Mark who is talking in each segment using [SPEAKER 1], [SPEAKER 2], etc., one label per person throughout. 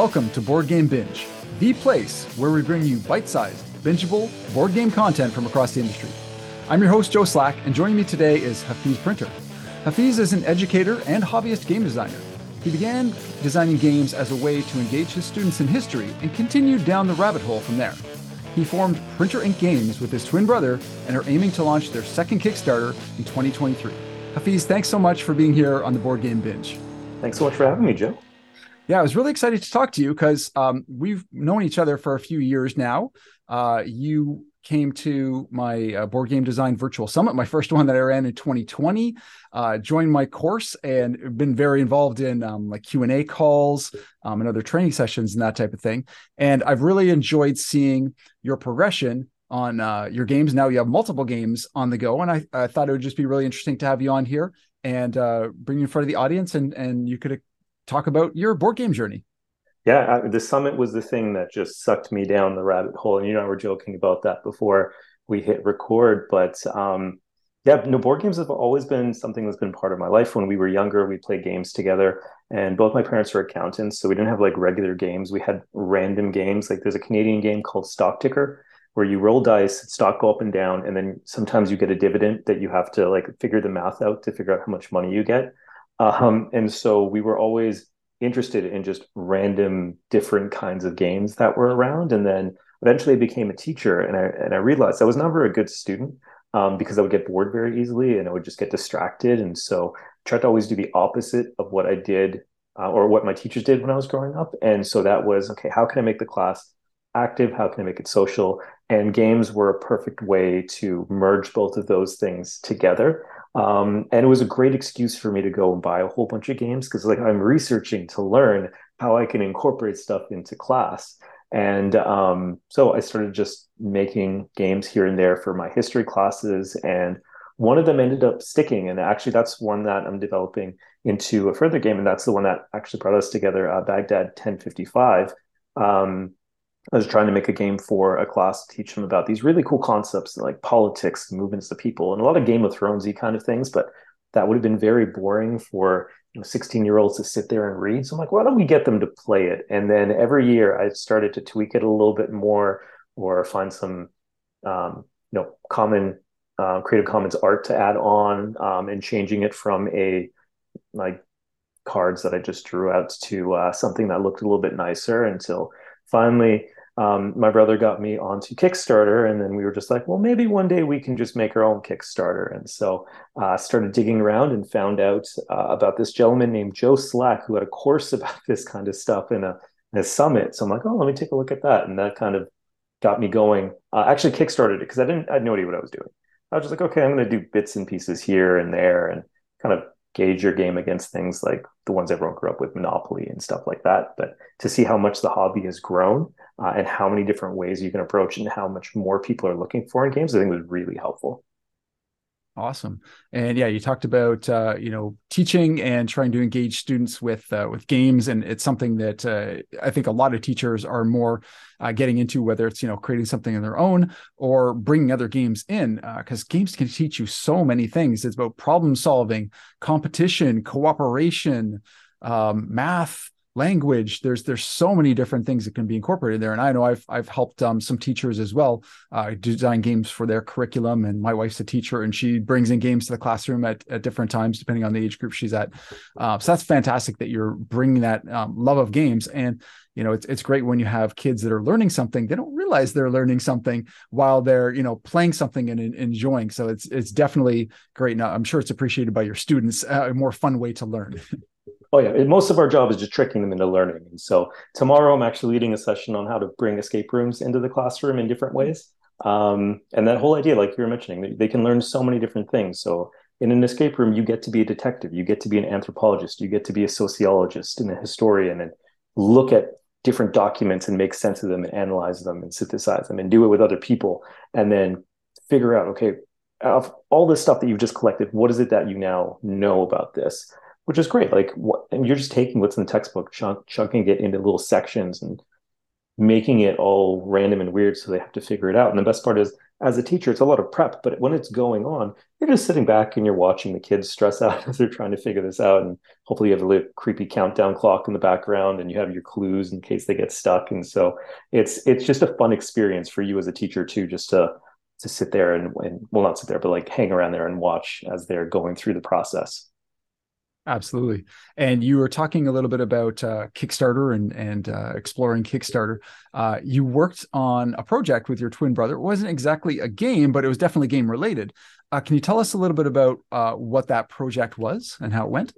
[SPEAKER 1] Welcome to Board Game Binge, the place where we bring you bite sized, bingeable board game content from across the industry. I'm your host, Joe Slack, and joining me today is Hafiz Printer. Hafiz is an educator and hobbyist game designer. He began designing games as a way to engage his students in history and continued down the rabbit hole from there. He formed Printer Ink Games with his twin brother and are aiming to launch their second Kickstarter in 2023. Hafiz, thanks so much for being here on the Board Game Binge.
[SPEAKER 2] Thanks so much for having me, Joe.
[SPEAKER 1] Yeah, I was really excited to talk to you because um, we've known each other for a few years now. Uh, you came to my uh, board game design virtual summit, my first one that I ran in 2020. Uh, joined my course and been very involved in um, like Q and A calls um, and other training sessions and that type of thing. And I've really enjoyed seeing your progression on uh, your games. Now you have multiple games on the go, and I, I, thought it would just be really interesting to have you on here and uh, bring you in front of the audience, and and you could talk about your board game journey.
[SPEAKER 2] Yeah, the summit was the thing that just sucked me down the rabbit hole. And you know, we were joking about that before we hit record. But um, yeah, no, board games have always been something that's been part of my life. When we were younger, we played games together, and both my parents were accountants, so we didn't have like regular games. We had random games. Like there's a Canadian game called Stock Ticker, where you roll dice, stock go up and down, and then sometimes you get a dividend that you have to like figure the math out to figure out how much money you get. Um, and so we were always interested in just random different kinds of games that were around. And then eventually I became a teacher and I, and I realized I was never a good student um, because I would get bored very easily and I would just get distracted. And so I tried to always do the opposite of what I did uh, or what my teachers did when I was growing up. And so that was, okay, how can I make the class active? How can I make it social? And games were a perfect way to merge both of those things together. Um, and it was a great excuse for me to go and buy a whole bunch of games because like I'm researching to learn how I can incorporate stuff into class. And um, so I started just making games here and there for my history classes. And one of them ended up sticking. And actually, that's one that I'm developing into a further game. And that's the one that actually brought us together, uh, Baghdad 1055. Um, I was trying to make a game for a class to teach them about these really cool concepts like politics, movements of people, and a lot of Game of Thronesy kind of things. But that would have been very boring for you know 16 year olds to sit there and read. So I'm like, why don't we get them to play it? And then every year I started to tweak it a little bit more or find some um, you know common uh, Creative Commons art to add on um, and changing it from a like cards that I just drew out to uh, something that looked a little bit nicer until finally um, my brother got me onto Kickstarter, and then we were just like, well, maybe one day we can just make our own Kickstarter. And so I uh, started digging around and found out uh, about this gentleman named Joe Slack who had a course about this kind of stuff in a, in a summit. So I'm like, oh, let me take a look at that, and that kind of got me going. Uh, actually, kickstarted it because I didn't, I had no idea what I was doing. I was just like, okay, I'm going to do bits and pieces here and there, and kind of gauge your game against things like the ones everyone grew up with, Monopoly and stuff like that. But to see how much the hobby has grown uh, and how many different ways you can approach and how much more people are looking for in games, I think was really helpful.
[SPEAKER 1] Awesome. And yeah, you talked about uh, you know teaching and trying to engage students with uh, with games, and it's something that uh, I think a lot of teachers are more uh, getting into, whether it's you know creating something in their own or bringing other games in, because uh, games can teach you so many things. It's about problem solving, competition, cooperation, um, math language there's there's so many different things that can be incorporated there. And i know i've i've helped um, some teachers as well. Uh, design games for their curriculum and my wife's a teacher and she brings in games to the classroom at, at different times depending on the age group she's at. Uh, so that's fantastic that you're bringing that um, love of games. And you know it's, it's great when you have kids that are learning something they don't realize they're learning something while they're you know playing something and, and enjoying. So it's it's definitely great. Now i'm sure it's appreciated by your students uh, a more fun way to learn
[SPEAKER 2] Oh yeah, most of our job is just tricking them into learning. And so tomorrow I'm actually leading a session on how to bring escape rooms into the classroom in different ways. Um, and that whole idea, like you were mentioning, they can learn so many different things. So in an escape room, you get to be a detective, you get to be an anthropologist, you get to be a sociologist and a historian, and look at different documents and make sense of them and analyze them and synthesize them and do it with other people, and then figure out, okay, of all this stuff that you've just collected, what is it that you now know about this? Which is great. Like, what, and you're just taking what's in the textbook, chunk, chunking it into little sections and making it all random and weird so they have to figure it out. And the best part is as a teacher, it's a lot of prep, but when it's going on, you're just sitting back and you're watching the kids stress out as they're trying to figure this out. And hopefully you have a little creepy countdown clock in the background and you have your clues in case they get stuck. And so it's it's just a fun experience for you as a teacher too, just to to sit there and, and well not sit there, but like hang around there and watch as they're going through the process.
[SPEAKER 1] Absolutely. And you were talking a little bit about uh, Kickstarter and and uh, exploring Kickstarter. Uh, you worked on a project with your twin brother. It wasn't exactly a game, but it was definitely game related. Uh, can you tell us a little bit about uh, what that project was and how it went?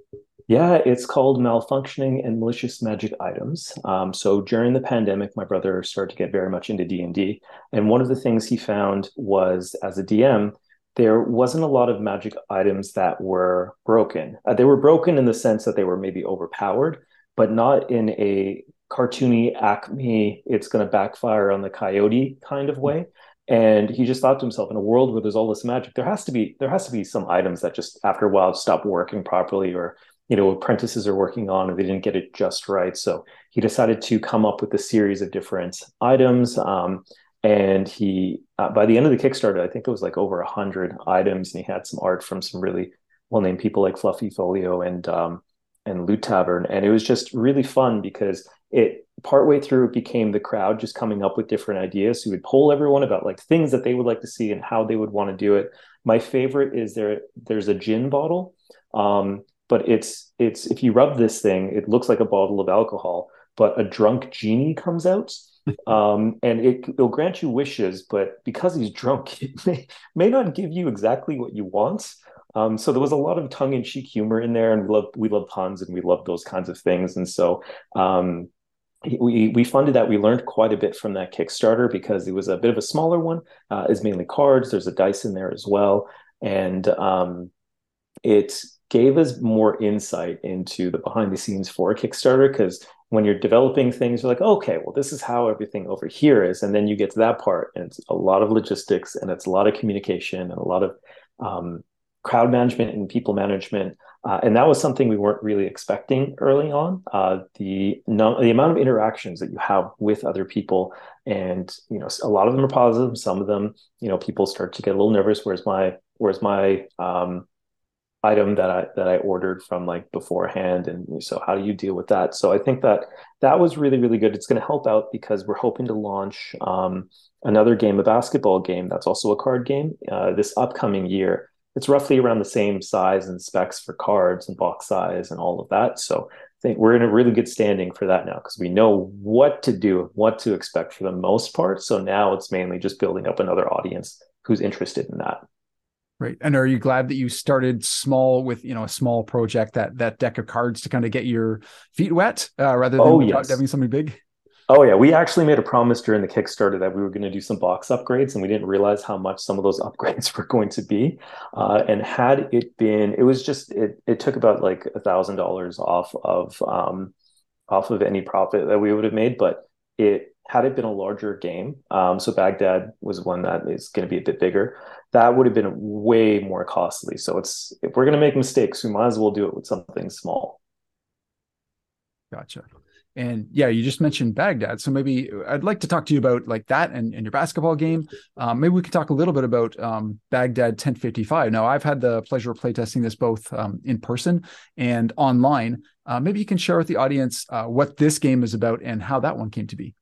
[SPEAKER 2] Yeah, it's called Malfunctioning and Malicious Magic Items. Um, so during the pandemic, my brother started to get very much into D and D, and one of the things he found was as a DM there wasn't a lot of magic items that were broken. Uh, they were broken in the sense that they were maybe overpowered, but not in a cartoony acme, it's going to backfire on the coyote kind of way. And he just thought to himself, in a world where there's all this magic, there has to be there has to be some items that just after a while stop working properly, or you know, apprentices are working on and they didn't get it just right. So he decided to come up with a series of different items. Um, and he uh, by the end of the kickstarter i think it was like over 100 items and he had some art from some really well-named people like fluffy folio and um, and loot tavern. And it was just really fun because it partway through it became the crowd just coming up with different ideas. So we would poll everyone about like things that they would like to see and how they would want to do it. My favorite is there there's a gin bottle um, but it's it's if you rub this thing it looks like a bottle of alcohol but a drunk genie comes out um, and it, will grant you wishes, but because he's drunk, it may, may not give you exactly what you want. Um, so there was a lot of tongue-in-cheek humor in there, and we love we love puns and we love those kinds of things. And so um, we we funded that. We learned quite a bit from that Kickstarter because it was a bit of a smaller one. Uh, it's mainly cards. There's a dice in there as well, and um, it gave us more insight into the behind the scenes for Kickstarter because when you're developing things, you're like, okay, well, this is how everything over here is. And then you get to that part, and it's a lot of logistics and it's a lot of communication and a lot of um, crowd management and people management. Uh, and that was something we weren't really expecting early on. Uh, the the amount of interactions that you have with other people, and you know, a lot of them are positive. Some of them, you know, people start to get a little nervous. Where's my where's my um, item that I that I ordered from like beforehand and so how do you deal with that? So I think that that was really really good. It's going to help out because we're hoping to launch um, another game a basketball game that's also a card game uh, this upcoming year. It's roughly around the same size and specs for cards and box size and all of that. So I think we're in a really good standing for that now because we know what to do what to expect for the most part. So now it's mainly just building up another audience who's interested in that
[SPEAKER 1] Right. And are you glad that you started small with, you know, a small project, that that deck of cards to kind of get your feet wet uh, rather than
[SPEAKER 2] oh, yes.
[SPEAKER 1] having something big?
[SPEAKER 2] Oh yeah, we actually made a promise during the Kickstarter that we were going to do some box upgrades, and we didn't realize how much some of those upgrades were going to be. Uh, and had it been, it was just it. It took about like a thousand dollars off of um, off of any profit that we would have made, but it had it been a larger game, um, so Baghdad was one that is going to be a bit bigger, that would have been way more costly. So it's if we're going to make mistakes, we might as well do it with something small.
[SPEAKER 1] Gotcha. And yeah, you just mentioned Baghdad. So maybe I'd like to talk to you about like that and, and your basketball game. Um, maybe we could talk a little bit about um, Baghdad 1055. Now, I've had the pleasure of playtesting this both um, in person and online. Uh, maybe you can share with the audience uh, what this game is about and how that one came to be.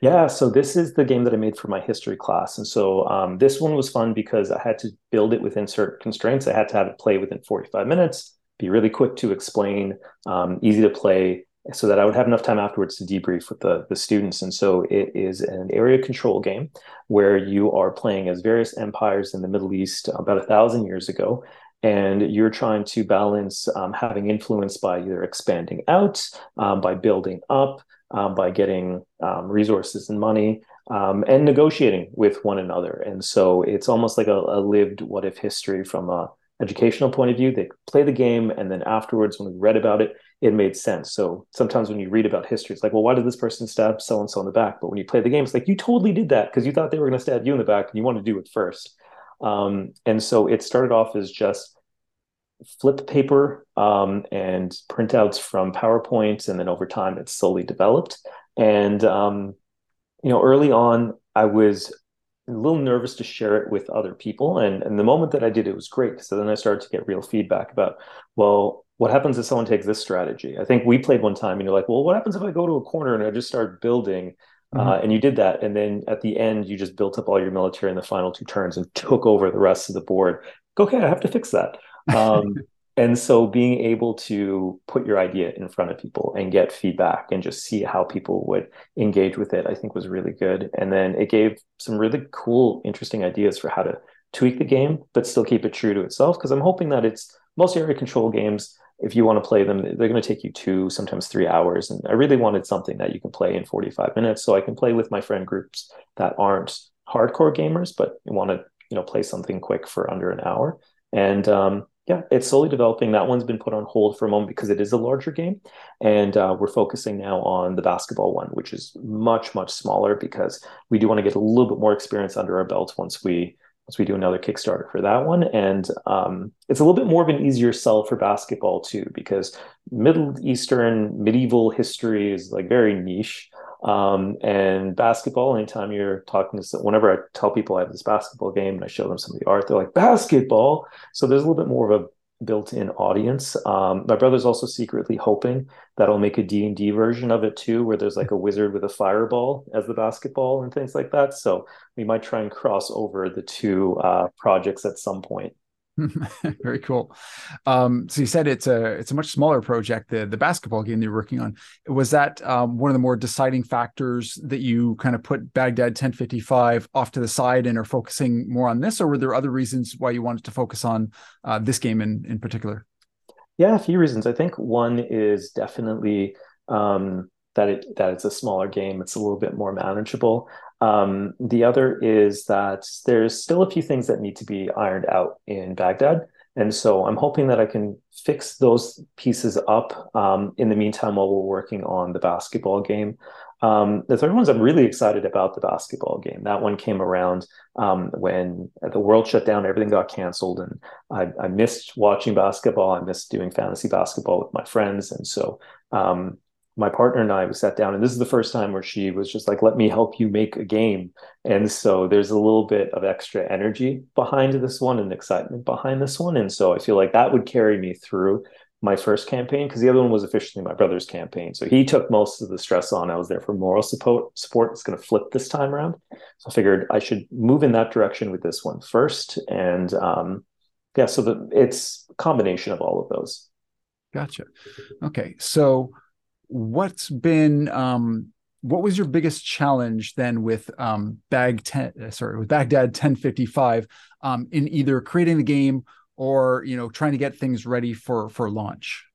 [SPEAKER 2] Yeah, so this is the game that I made for my history class. And so um, this one was fun because I had to build it within certain constraints. I had to have it play within 45 minutes, be really quick to explain, um, easy to play, so that I would have enough time afterwards to debrief with the, the students. And so it is an area control game where you are playing as various empires in the Middle East about a thousand years ago and you're trying to balance um, having influence by either expanding out, um, by building up, um, by getting um, resources and money um, and negotiating with one another. And so it's almost like a, a, lived what if history from a educational point of view. They play the game, and then afterwards, when we read about it, it made sense. So sometimes when you read about history, it's like, well, why did this person stab so and so in the back? But when you play the game, it's like you totally did that because you thought they were going to stab you in the back, and you want to do it first. Um, and so it started off as just flip paper um, and printouts from PowerPoint, and then over time it's slowly developed. And um, you know, early on, I was a little nervous to share it with other people. And, and the moment that I did, it was great. So then I started to get real feedback about, well, what happens if someone takes this strategy? I think we played one time and you're like, well, what happens if I go to a corner and I just start building? Uh, mm-hmm. Uh, and you did that. And then at the end, you just built up all your military in the final two turns and took over the rest of the board. Okay, I have to fix that. Um, and so being able to put your idea in front of people and get feedback and just see how people would engage with it i think was really good. And then it gave some really cool interesting ideas for how to tweak the game but still keep it true to itself. Because i'm hoping that it's most area control games. If you want to play them they're going to take you two sometimes three hours. And i really wanted something that you can play in 45 minutes so i can play with my friend groups that aren't hardcore gamers but want to you know play something quick for under an hour. And um, yeah, it's slowly developing. That one's been put on hold for a moment because it is a larger game, and uh, we're focusing now on the basketball one, which is much much smaller because we do want to get a little bit more experience under our belt once we once we do another Kickstarter for that one. And um, it's a little bit more of an easier sell for basketball too because Middle Eastern medieval history is like very niche. Um, and basketball, anytime you're talking to, whenever I tell people I have this basketball game and I show them some of the art, they're like, basketball. So there's a little bit more of a built-in audience. Um, my brother's also secretly hoping that I'll make a D&D version of it too, where there's like a wizard with a fireball as the basketball and things like that. So we might try and cross over the two uh, projects at some point.
[SPEAKER 1] Very cool. Um, so you said it's a it's a much smaller project. The the basketball game you're working on was that um, one of the more deciding factors that you kind of put Baghdad 1055 off to the side and are focusing more on this, or were there other reasons why you wanted to focus on uh, this game in in particular?
[SPEAKER 2] Yeah, a few reasons. I think one is definitely um, that it that it's a smaller game. It's a little bit more manageable. Um, the other is that there's still a few things that need to be ironed out in Baghdad. And so I'm hoping that I can fix those pieces up um, in the meantime while we're working on the basketball game. Um, the third one is I'm really excited about the basketball game. That one came around um, when the world shut down, everything got canceled, and I, I, missed watching basketball. I missed doing fantasy basketball with my friends, and so um, my partner and I we sat down, and this is the first time where she was just like, "Let me help you make a game." And so there's a little bit of extra energy behind this one and excitement behind this one, and so I feel like that would carry me through my first campaign because the other one was officially my brother's campaign. So he took most of the stress on. I was there for moral support. Support. It's going to flip this time around, so I figured I should move in that direction with this one first, and um, yeah, so the, it's combination of all of those.
[SPEAKER 1] Gotcha. Okay, so what's been um, what was your biggest challenge then with um, bag 10 uh, sorry with baghdad 1055 um, in either creating the game or you know trying to get things ready for for launch?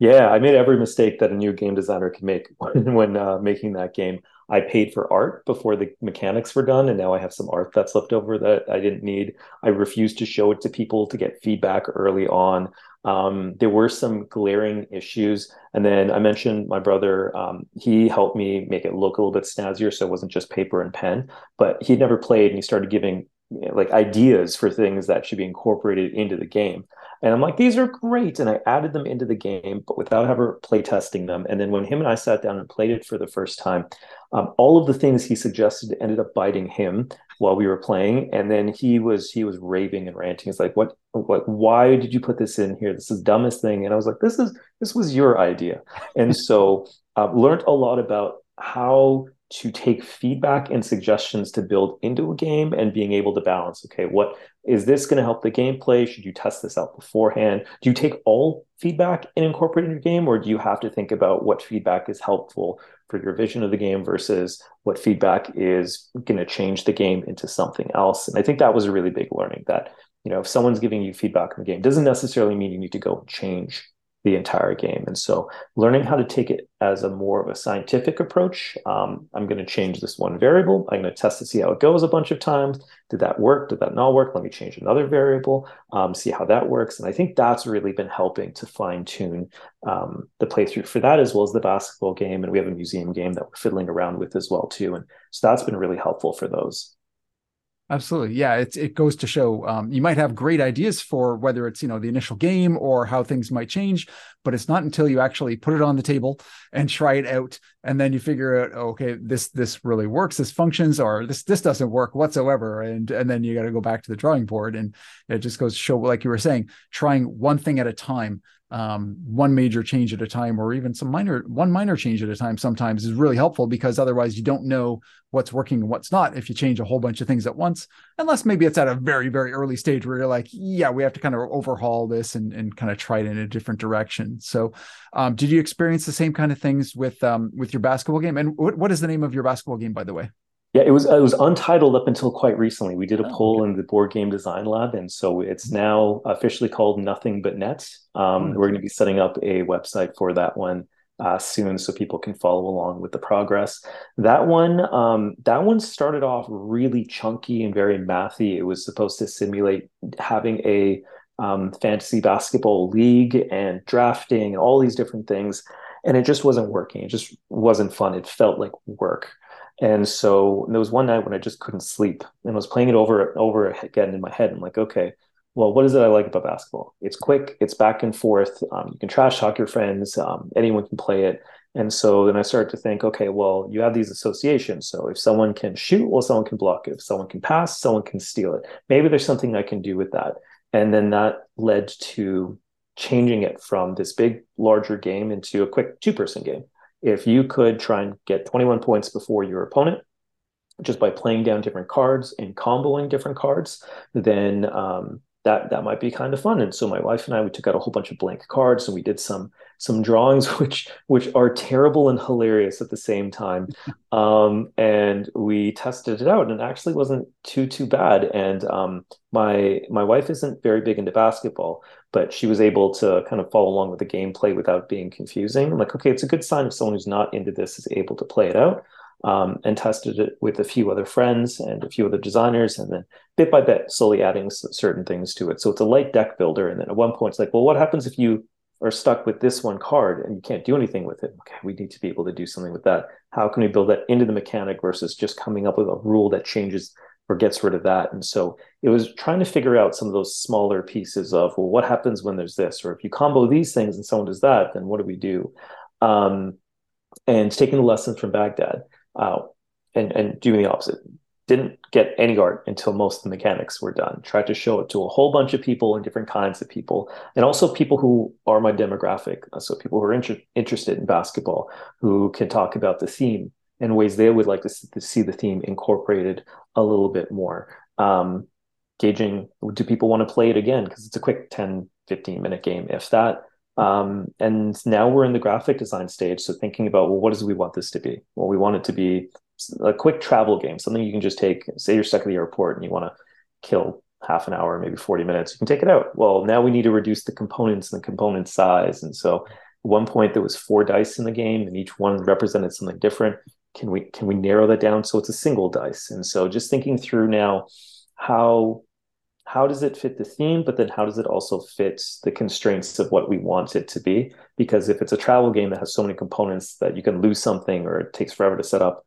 [SPEAKER 2] Yeah i made every mistake that a new game designer can make when, when uh, making that game. I paid for art before the mechanics were done and now i have some art that's left over that i didn't need. I refused to show it to people to get feedback early on um, there were some glaring issues. And then I mentioned my brother, um, he helped me make it look a little bit snazzier. So it wasn't just paper and pen, but he'd never played and he started giving like ideas for things that should be incorporated into the game. And I'm like, these are great. And I added them into the game, but without ever play testing them. And then when him and I sat down and played it for the first time, um, all of the things he suggested ended up biting him while we were playing. And then he was he was raving and ranting. It's like, what what why did you put this in here? This is dumbest thing. And I was like, this is this was your idea. And so uh, learned a lot about how to take feedback and suggestions to build into a game and being able to balance okay what is this going to help the gameplay? Should you test this out beforehand? Do you take all feedback and incorporate in your game or do you have to think about what feedback is helpful for your vision of the game versus what feedback is going to change the game into something else? And i think that was a really big learning that you know if someone's giving you feedback on the game doesn't necessarily mean you need to go and change the entire game. And so learning how to take it as a more of a scientific approach. Um, I'm going to change this one variable. I'm going to test to see how it goes a bunch of times. Did that work? Did that not work? Let me change another variable, um, see how that works. And I think that's really been helping to fine tune um, the playthrough for that as well as the basketball game. And we have a museum game that we're fiddling around with as well too. And so that's been really helpful for those.
[SPEAKER 1] Absolutely. Yeah. It's, it goes to show um, you might have great ideas for whether it's, you know, the initial game or how things might change, but it's not until you actually put it on the table and try it out and then you figure out okay this this really works this functions or this this doesn't work whatsoever and and then you got to go back to the drawing board and it just goes to show like you were saying trying one thing at a time um, one major change at a time or even some minor one minor change at a time sometimes is really helpful because otherwise you don't know what's working and what's not if you change a whole bunch of things at once unless maybe it's at a very very early stage where you're like yeah we have to kind of overhaul this and, and kind of try it in a different direction. So um, did you experience the same kind of things with um, with your basketball game? And what, what is the name of your basketball game by the way
[SPEAKER 2] yeah, it was it was untitled up until quite recently. We did a oh, poll okay. in the board game design lab, and so it's mm-hmm. now officially called Nothing But Nets. Um, oh, we're going to be setting up a website for that one uh, soon, so people can follow along with the progress. That one, um, that one started off really chunky and very mathy. It was supposed to simulate having a um, fantasy basketball league and drafting and all these different things, and it just wasn't working. It just wasn't fun. It felt like work. And so there was one night when I just couldn't sleep and I was playing it over over again in my head. I'm like, okay, well, what is it I like about basketball? It's quick, it's back and forth. Um, you can trash talk your friends, um, anyone can play it. And so then I started to think, okay, well, you have these associations. So if someone can shoot, well, someone can block it. If someone can pass, someone can steal it. Maybe there's something I can do with that. And then that led to changing it from this big, larger game into a quick two person game if you could try and get 21 points before your opponent just by playing down different cards and comboing different cards, then um, that that might be kind of fun. And so my wife and I we took out a whole bunch of blank cards and we did some some drawings which which are terrible and hilarious at the same time. Um, and we tested it out and it actually wasn't too too bad. And um, my my wife isn't very big into basketball, but she was able to kind of follow along with the gameplay without being confusing. I'm like, okay, it's a good sign if someone who's not into this is able to play it out um, and tested it with a few other friends and a few other designers, and then bit by bit, slowly adding certain things to it. So it's a light deck builder. And then at one point, it's like, well, what happens if you are stuck with this one card and you can't do anything with it? Okay, we need to be able to do something with that. How can we build that into the mechanic versus just coming up with a rule that changes or gets rid of that? And so it was trying to figure out some of those smaller pieces of, well, what happens when there's this? Or if you combo these things and someone does that, then what do we do? Um, and taking the lessons from Baghdad uh, and and doing the opposite. Didn't get any art until most of the mechanics were done. Tried to show it to a whole bunch of people and different kinds of people, and also people who are my demographic. Uh, so people who are inter- interested in basketball, who can talk about the theme and ways they would like to, to see the theme incorporated a little bit more. Um, gauging do people want to play it again because it's a quick 10 15 minute game if that um, and now we're in the graphic design stage. So thinking about, well, what does we want this to be? Well, we want it to be a quick travel game, something you can just take, say you're stuck at the airport and you want to kill half an hour, maybe 40 minutes, you can take it out. Well, now we need to reduce the components and the component size. And so one point there was four dice in the game and each one represented something different. Can we can we narrow that down so it's a single dice? And so just thinking through now how how does it fit the theme but then how does it also fit the constraints of what we want it to be because if it's a travel game that has so many components that you can lose something or it takes forever to set up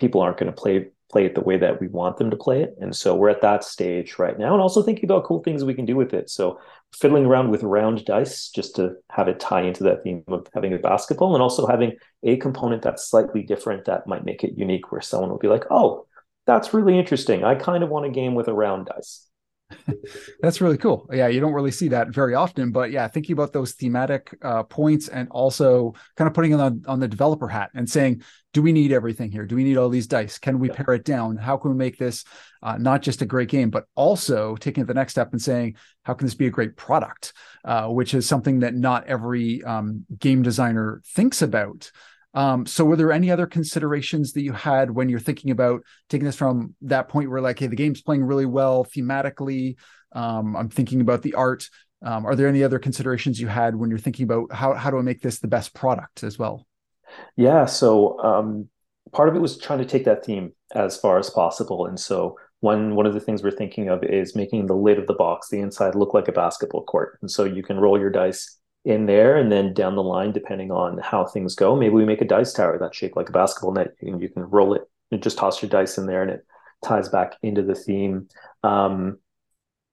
[SPEAKER 2] people aren't going to play play it the way that we want them to play it. And so we're at that stage right now. And also thinking about cool things we can do with it. So fiddling around with round dice just to have it tie into that theme of having a basketball and also having a component that's slightly different that might make it unique where someone will be like oh that's really interesting. I kind of want a game with a round dice
[SPEAKER 1] That's really cool. Yeah, you don't really see that very often, but yeah, thinking about those thematic uh, points and also kind of putting it on on the developer hat and saying, do we need everything here? Do we need all these dice? Can we yeah. pare it down? How can we make this uh, not just a great game, but also taking the next step and saying, how can this be a great product? Uh, which is something that not every um, game designer thinks about. Um, so were there any other considerations that you had when you're thinking about taking this from that point where like, hey, the game's playing really well thematically? Um, I'm thinking about the art. Um, are there any other considerations you had when you're thinking about how how do I make this the best product as well?
[SPEAKER 2] Yeah, so um, part of it was trying to take that theme as far as possible, and so one one of the things we're thinking of is making the lid of the box, the inside, look like a basketball court, and so you can roll your dice in there and then down the line depending on how things go maybe we make a dice tower that's shaped like a basketball net and you can roll it and just toss your dice in there and it ties back into the theme. Um,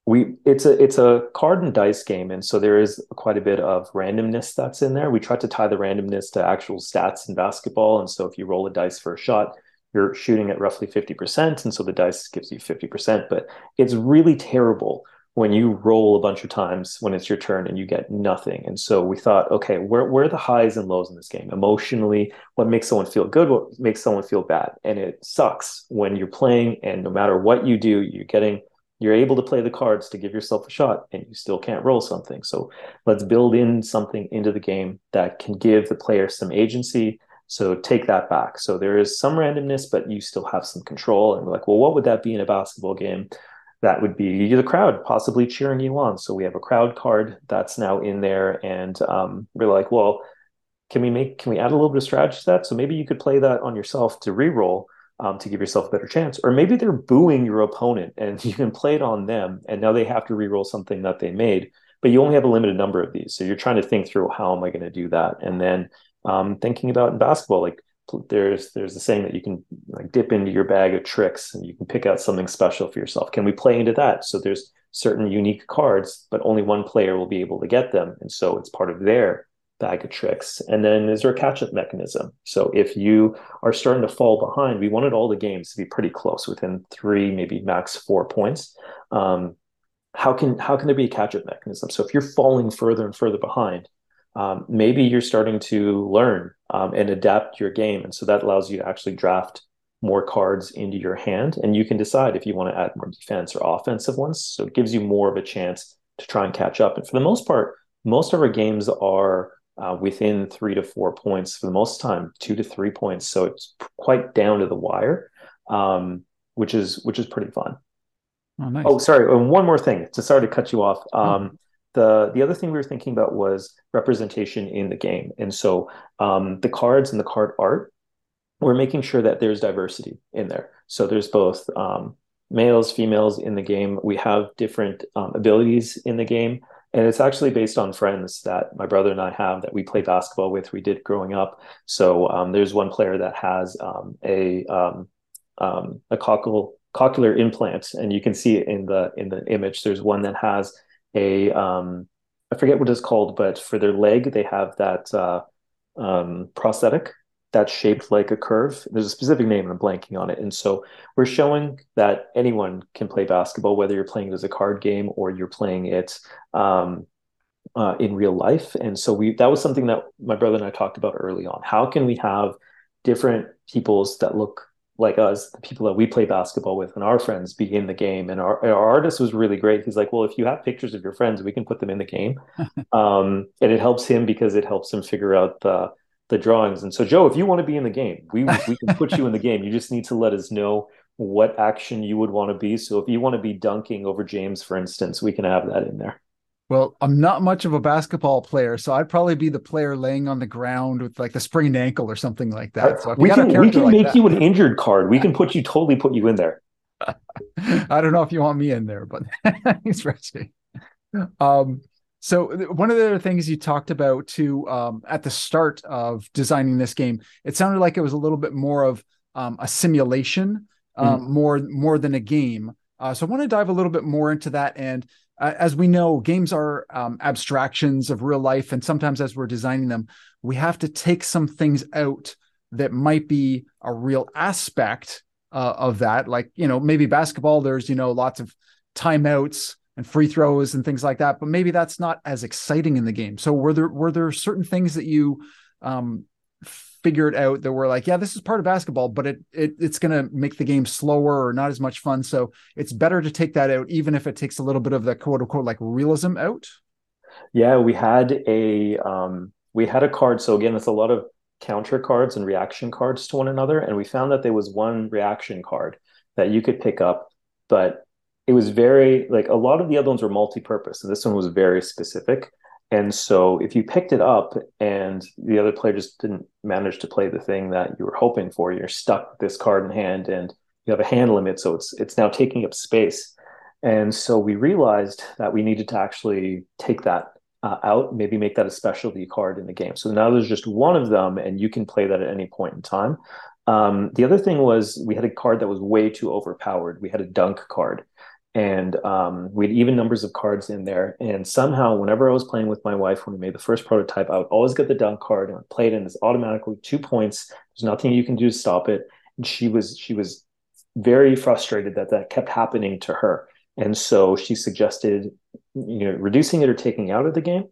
[SPEAKER 2] we it's a it's a card and dice game. And so there is quite a bit of randomness that's in there. We try to tie the randomness to actual stats in basketball. And so if you roll a dice for a shot you're shooting at roughly 50% and so the dice gives you 50% but it's really terrible when you roll a bunch of times when it's your turn and you get nothing. And so we thought okay where, where are the highs and lows in this game? Emotionally what makes someone feel good what makes someone feel bad? And it sucks when you're playing and no matter what you do you're getting you're able to play the cards to give yourself a shot and you still can't roll something. So let's build in something into the game that can give the player some agency. So take that back. So there is some randomness but you still have some control. And we're like well what would that be in a basketball game that would be the crowd possibly cheering you on so we have a crowd card that's now in there and um, we're like well can we make can we add a little bit of strategy to that so maybe you could play that on yourself to re-roll um, to give yourself a better chance. Or maybe they're booing your opponent and you can play it on them and now they have to re-roll something that they made, but you only have a limited number of these. So you're trying to think through how am I going to do that? And then um, thinking about in basketball, like there's there's the saying that you can like dip into your bag of tricks and you can pick out something special for yourself. Can we play into that? So there's certain unique cards, but only one player will be able to get them. And so it's part of their bag of tricks. And then is there a catch up mechanism? So if you are starting to fall behind, we wanted all the games to be pretty close within three, maybe max four points. Um, how can how can there be a catch up mechanism? So if you're falling further and further behind, um, maybe you're starting to learn um, and adapt your game, and so that allows you to actually draft more cards into your hand, and you can decide if you want to add more defense or offensive ones. So it gives you more of a chance to try and catch up. And for the most part, most of our games are uh, within three to four points for the most time, two to three points. So it's quite down to the wire, um, which is which is pretty fun. Oh, nice. oh, sorry. And one more thing. To sorry to cut you off. Um. The the other thing we were thinking about was representation in the game, and so um, the cards and the card art. We're making sure that there's diversity in there. So there's both um, males, females in the game. We have different um, abilities in the game and it's actually based on friends that my brother and I have that we play basketball with. We did growing up. So um, there's one player that has um, a um, a cochlear cochlear implant, and you can see it in the in the image. There's one that has a um, I forget what it's called, but for their leg they have that uh, um, prosthetic that's shaped like a curve. There's a specific name, and I'm blanking on it. And so we're showing that anyone can play basketball, whether you're playing it as a card game or you're playing it um, uh, in real life. And so we that was something that my brother and I talked about early on. How can we have different peoples that look like us, the people that we play basketball with, and our friends be in the game. And our, our artist was really great. He's like, well, if you have pictures of your friends, we can put them in the game, um, and it helps him because it helps him figure out the the drawings. And so, Joe, if you want to be in the game, we we can put you in the game. You just need to let us know what action you would want to be. So, if you want to be dunking over James, for instance, we can have that in there.
[SPEAKER 1] Well, I'm not much of a basketball player, so I'd probably be the player laying on the ground with like the sprained ankle or something like that. So
[SPEAKER 2] we can, we can like make that, you an injured card. We can put you totally put you in there.
[SPEAKER 1] I don't know if you want me in there, but he's Reggie. Um, so one of the other things you talked about too um, at the start of designing this game, it sounded like it was a little bit more of um, a simulation, um, mm more more than a game. Uh, so I want to dive a little bit more into that. And uh, as we know, games are um, abstractions of real life, and sometimes as we're designing them, we have to take some things out that might be a real aspect uh, of that. Like you know, maybe basketball. There's you know lots of timeouts and free throws and things like that. But maybe that's not as exciting in the game. So were there were there certain things that you um, figured out that we're like, yeah, this is part of basketball, but it, it it's going to make the game slower or not as much fun. So it's better to take that out, even if it takes a little bit of the quote unquote like realism out.
[SPEAKER 2] Yeah, we had a um, we had a card. So again, it's a lot of counter cards and reaction cards to one another, and we found that there was one reaction card that you could pick up, but it was very like a lot of the other ones were multi-purpose and this one was very specific and so if you picked it up and the other player just didn't manage to play the thing that you were hoping for you're stuck with this card in hand and you have a hand limit so it's it's now taking up space. And so we realized that we needed to actually take that uh, out maybe make that a specialty card in the game. So now there's just one of them and you can play that at any point in time. Um, the other thing was we had a card that was way too overpowered. We had a dunk card and um, we had even numbers of cards in there. And somehow, whenever I was playing with my wife when we made the first prototype, I would always get the dunk card and play it, and it's automatically two points. There's nothing you can do to stop it. And she was she was very frustrated that that kept happening to her, and so she suggested you know reducing it or taking it out of the game.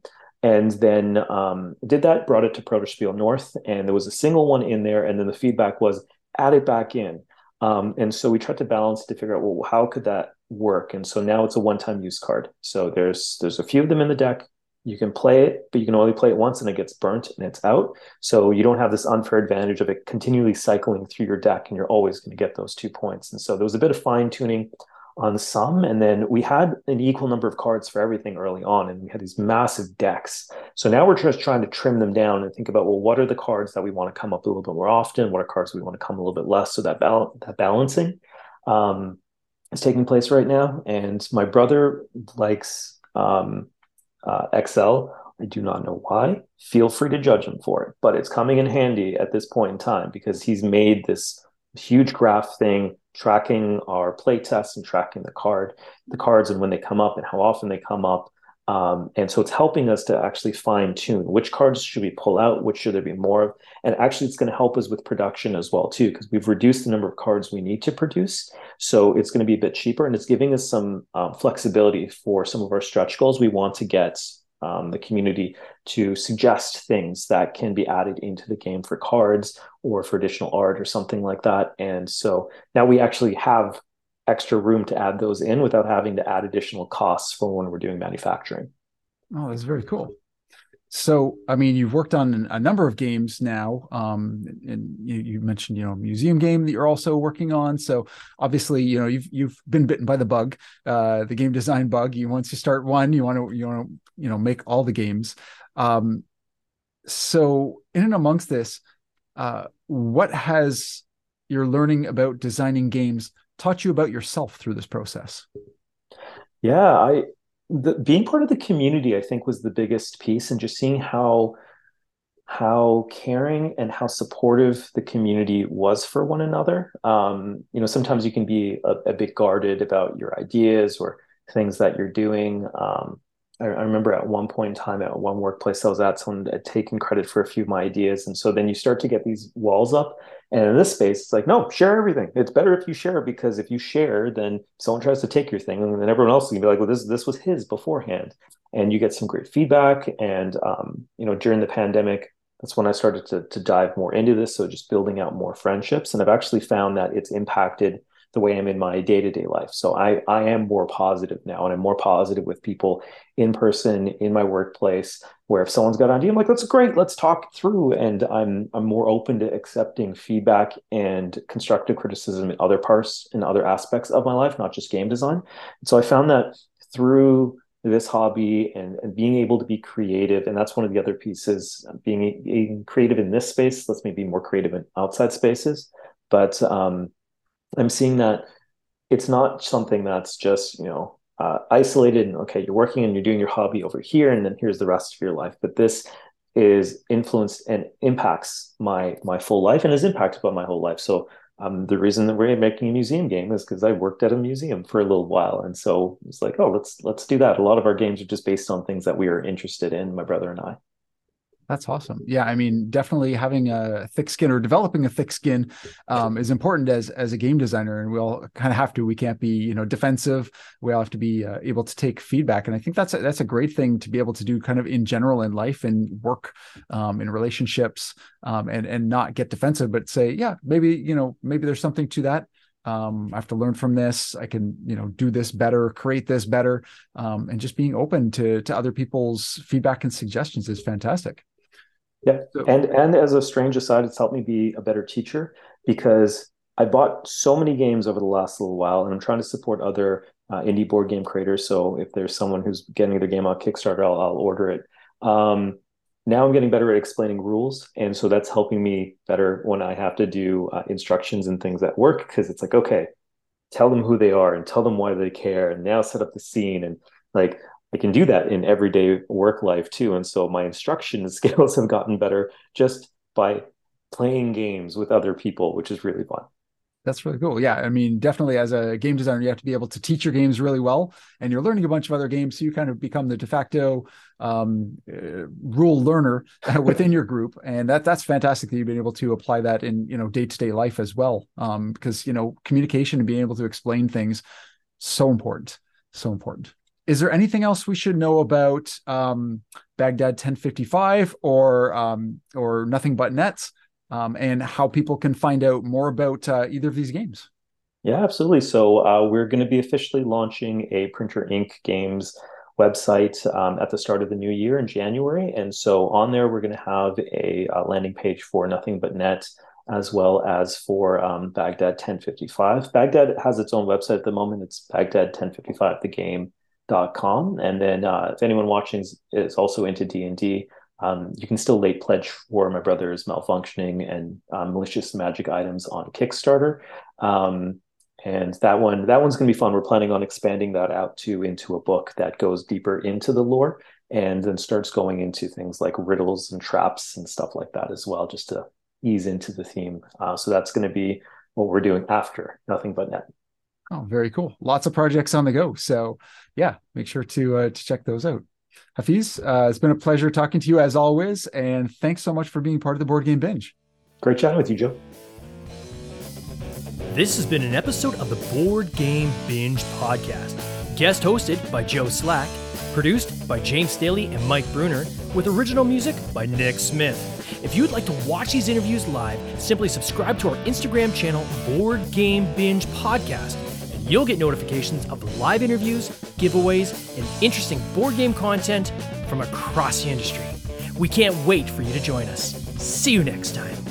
[SPEAKER 2] And then um, did that, brought it to Protospiel North, and there was a single one in there, and then the feedback was add it back in. Um, and so we tried to balance to figure out well how could that work and so now it's a one-time use card so there's there's a few of them in the deck you can play it but you can only play it once and it gets burnt and it's out so you don't have this unfair advantage of it continually cycling through your deck and you're always going to get those two points and so there was a bit of fine tuning on some. And then we had an equal number of cards for everything early on, and we had these massive decks. So now we're just trying to trim them down and think about, well, what are the cards that we want to come up a little bit more often? What are cards we want to come a little bit less? So that, bal- that balancing um, is taking place right now. And my brother likes um, uh. I do not know why. Feel free to judge him for it, but it's coming in handy at this point in time because he's made this huge graph thing tracking our play tests and tracking the card, the cards and when they come up and how often they come up. Um, and so it's helping us to actually fine tune which cards should we pull out, which should there be more of, and actually it's going to help us with production as well too, because we've reduced the number of cards we need to produce. So it's going to be a bit cheaper, and it's giving us some um, flexibility for some of our stretch goals we want to get um, the community to suggest things that can be added into the game for cards or for additional art or something like that. And so now we actually have extra room to add those in without having to add additional costs for when we're doing manufacturing.
[SPEAKER 1] Oh, that's very cool. So, I mean, you've worked on a number of games now, um, and you, you, mentioned, you know, museum game that you're also working on. So, obviously, you know, you've you've been bitten by the bug, uh, the game design bug. You once you start one, you want to you want to you know make all the games. Um, so, in and amongst this, uh, what has your learning about designing games taught you about yourself through this process?
[SPEAKER 2] Yeah, I the, being part of the community, I think, was the biggest piece, and just seeing how how caring and how supportive the community was for one another. Um, you know, sometimes you can be a, a, bit guarded about your ideas or things that you're doing. Um, I, I, remember at one point in time at one workplace I was at, someone had taken credit for a few of my ideas, and so then you start to get these walls up, and in this space, it's like, no, share everything. It's better if you share because if you share, then someone tries to take your thing, and then everyone else can be like, well, this this was his beforehand, and you get some great feedback. And um, you know, during the pandemic, that's when I started to to dive more into this. So just building out more friendships, and I've actually found that it's impacted the way I'm in my day to day life. So I I am more positive now, and I'm more positive with people in person in my workplace. Where if someone's got an idea, I'm like, that's great, let's talk through. And I'm I'm more open to accepting feedback and constructive criticism in other parts and other aspects of my life, not just game design. And so I found that through this hobby and, and being able to be creative and that's one of the other pieces being, being creative in this space lets me be more creative in outside spaces but um, I'm seeing that it's not something that's just, you know, uh, isolated and okay, you're working and you're doing your hobby over here, and then here's the rest of your life. But this is influenced and impacts my my full life and is impacted by my whole life. So um, the reason that we're making a museum game is because I worked at a museum for a little while, and so it's like, oh, let's let's do that. A lot of our games are just based on things that we are interested in, my brother and I.
[SPEAKER 1] That's awesome. Yeah, I mean, definitely having a thick skin or developing a thick skin um, is important as as a game designer, and we all kind of have to. We can't be, you know, defensive. We all have to be uh, able to take feedback, and I think that's a, that's a great thing to be able to do, kind of in general in life and work, um, in relationships, um, and and not get defensive, but say, yeah, maybe you know, maybe there's something to that. Um, I have to learn from this. I can, you know, do this better, create this better, um, and just being open to to other people's feedback and suggestions is fantastic.
[SPEAKER 2] Yeah, so, and and as a strange aside, it's helped me be a better teacher because I bought so many games over the last little while, and I'm trying to support other uh, indie board game creators. So if there's someone who's getting their game on Kickstarter, I'll, I'll order it. Um, now I'm getting better at explaining rules, and so that's helping me better when I have to do uh, instructions and things at work because it's like, okay, tell them who they are and tell them why they care, and now set up the scene and like I can do that in everyday work life too. And so my instruction skills have gotten better just by playing games with other people, which is really fun.
[SPEAKER 1] That's really cool. Yeah, I mean, definitely as a game designer, you have to be able to teach your games really well, and you're learning a bunch of other games, so you kind of become the de facto um, uh, rule learner within your group, and that that's fantastic that you've been able to apply that in you know day to day life as well, um, because you know communication and being able to explain things so important, so important. Is there anything else we should know about um, Baghdad 1055 or um, or nothing but nets? um, and how people can find out more about uh, either of these games.
[SPEAKER 2] Yeah, absolutely. So uh, we're going to be officially launching a Printer Inc. games website um, at the start of the new year in January, and so on there we're going to have a, a, landing page for Nothing But Net as well as for um, Baghdad 1055. Baghdad has its own website at the moment. It's Baghdad1055thegame.com, and then uh, if anyone watching is also into D and D um, you can still late pledge for my brother's malfunctioning and um, malicious magic items on Kickstarter. Um, and that one, that one's going to be fun. We're planning on expanding that out to into a book that goes deeper into the lore and then starts going into things like riddles and traps and stuff like that as well, just to ease into the theme. Uh, so that's going to be what we're doing after Nothing But Net.
[SPEAKER 1] Oh, very cool. Lots of projects on the go. So yeah, make sure to uh, to check those out. Hafiz, uh, it's been a pleasure talking to you as always, and thanks so much for being part of the Board Game Binge.
[SPEAKER 2] Great chatting with you, Joe.
[SPEAKER 3] This has been an episode of the Board Game Binge podcast, guest hosted by Joe Slack, produced by James Staley and Mike Bruner, with original music by Nick Smith. If you'd like to watch these interviews live, simply subscribe to our Instagram channel, Board Game Binge Podcast You'll get notifications of live interviews, giveaways, and interesting board game content from across the industry. We can't wait for you to join us. See you next time.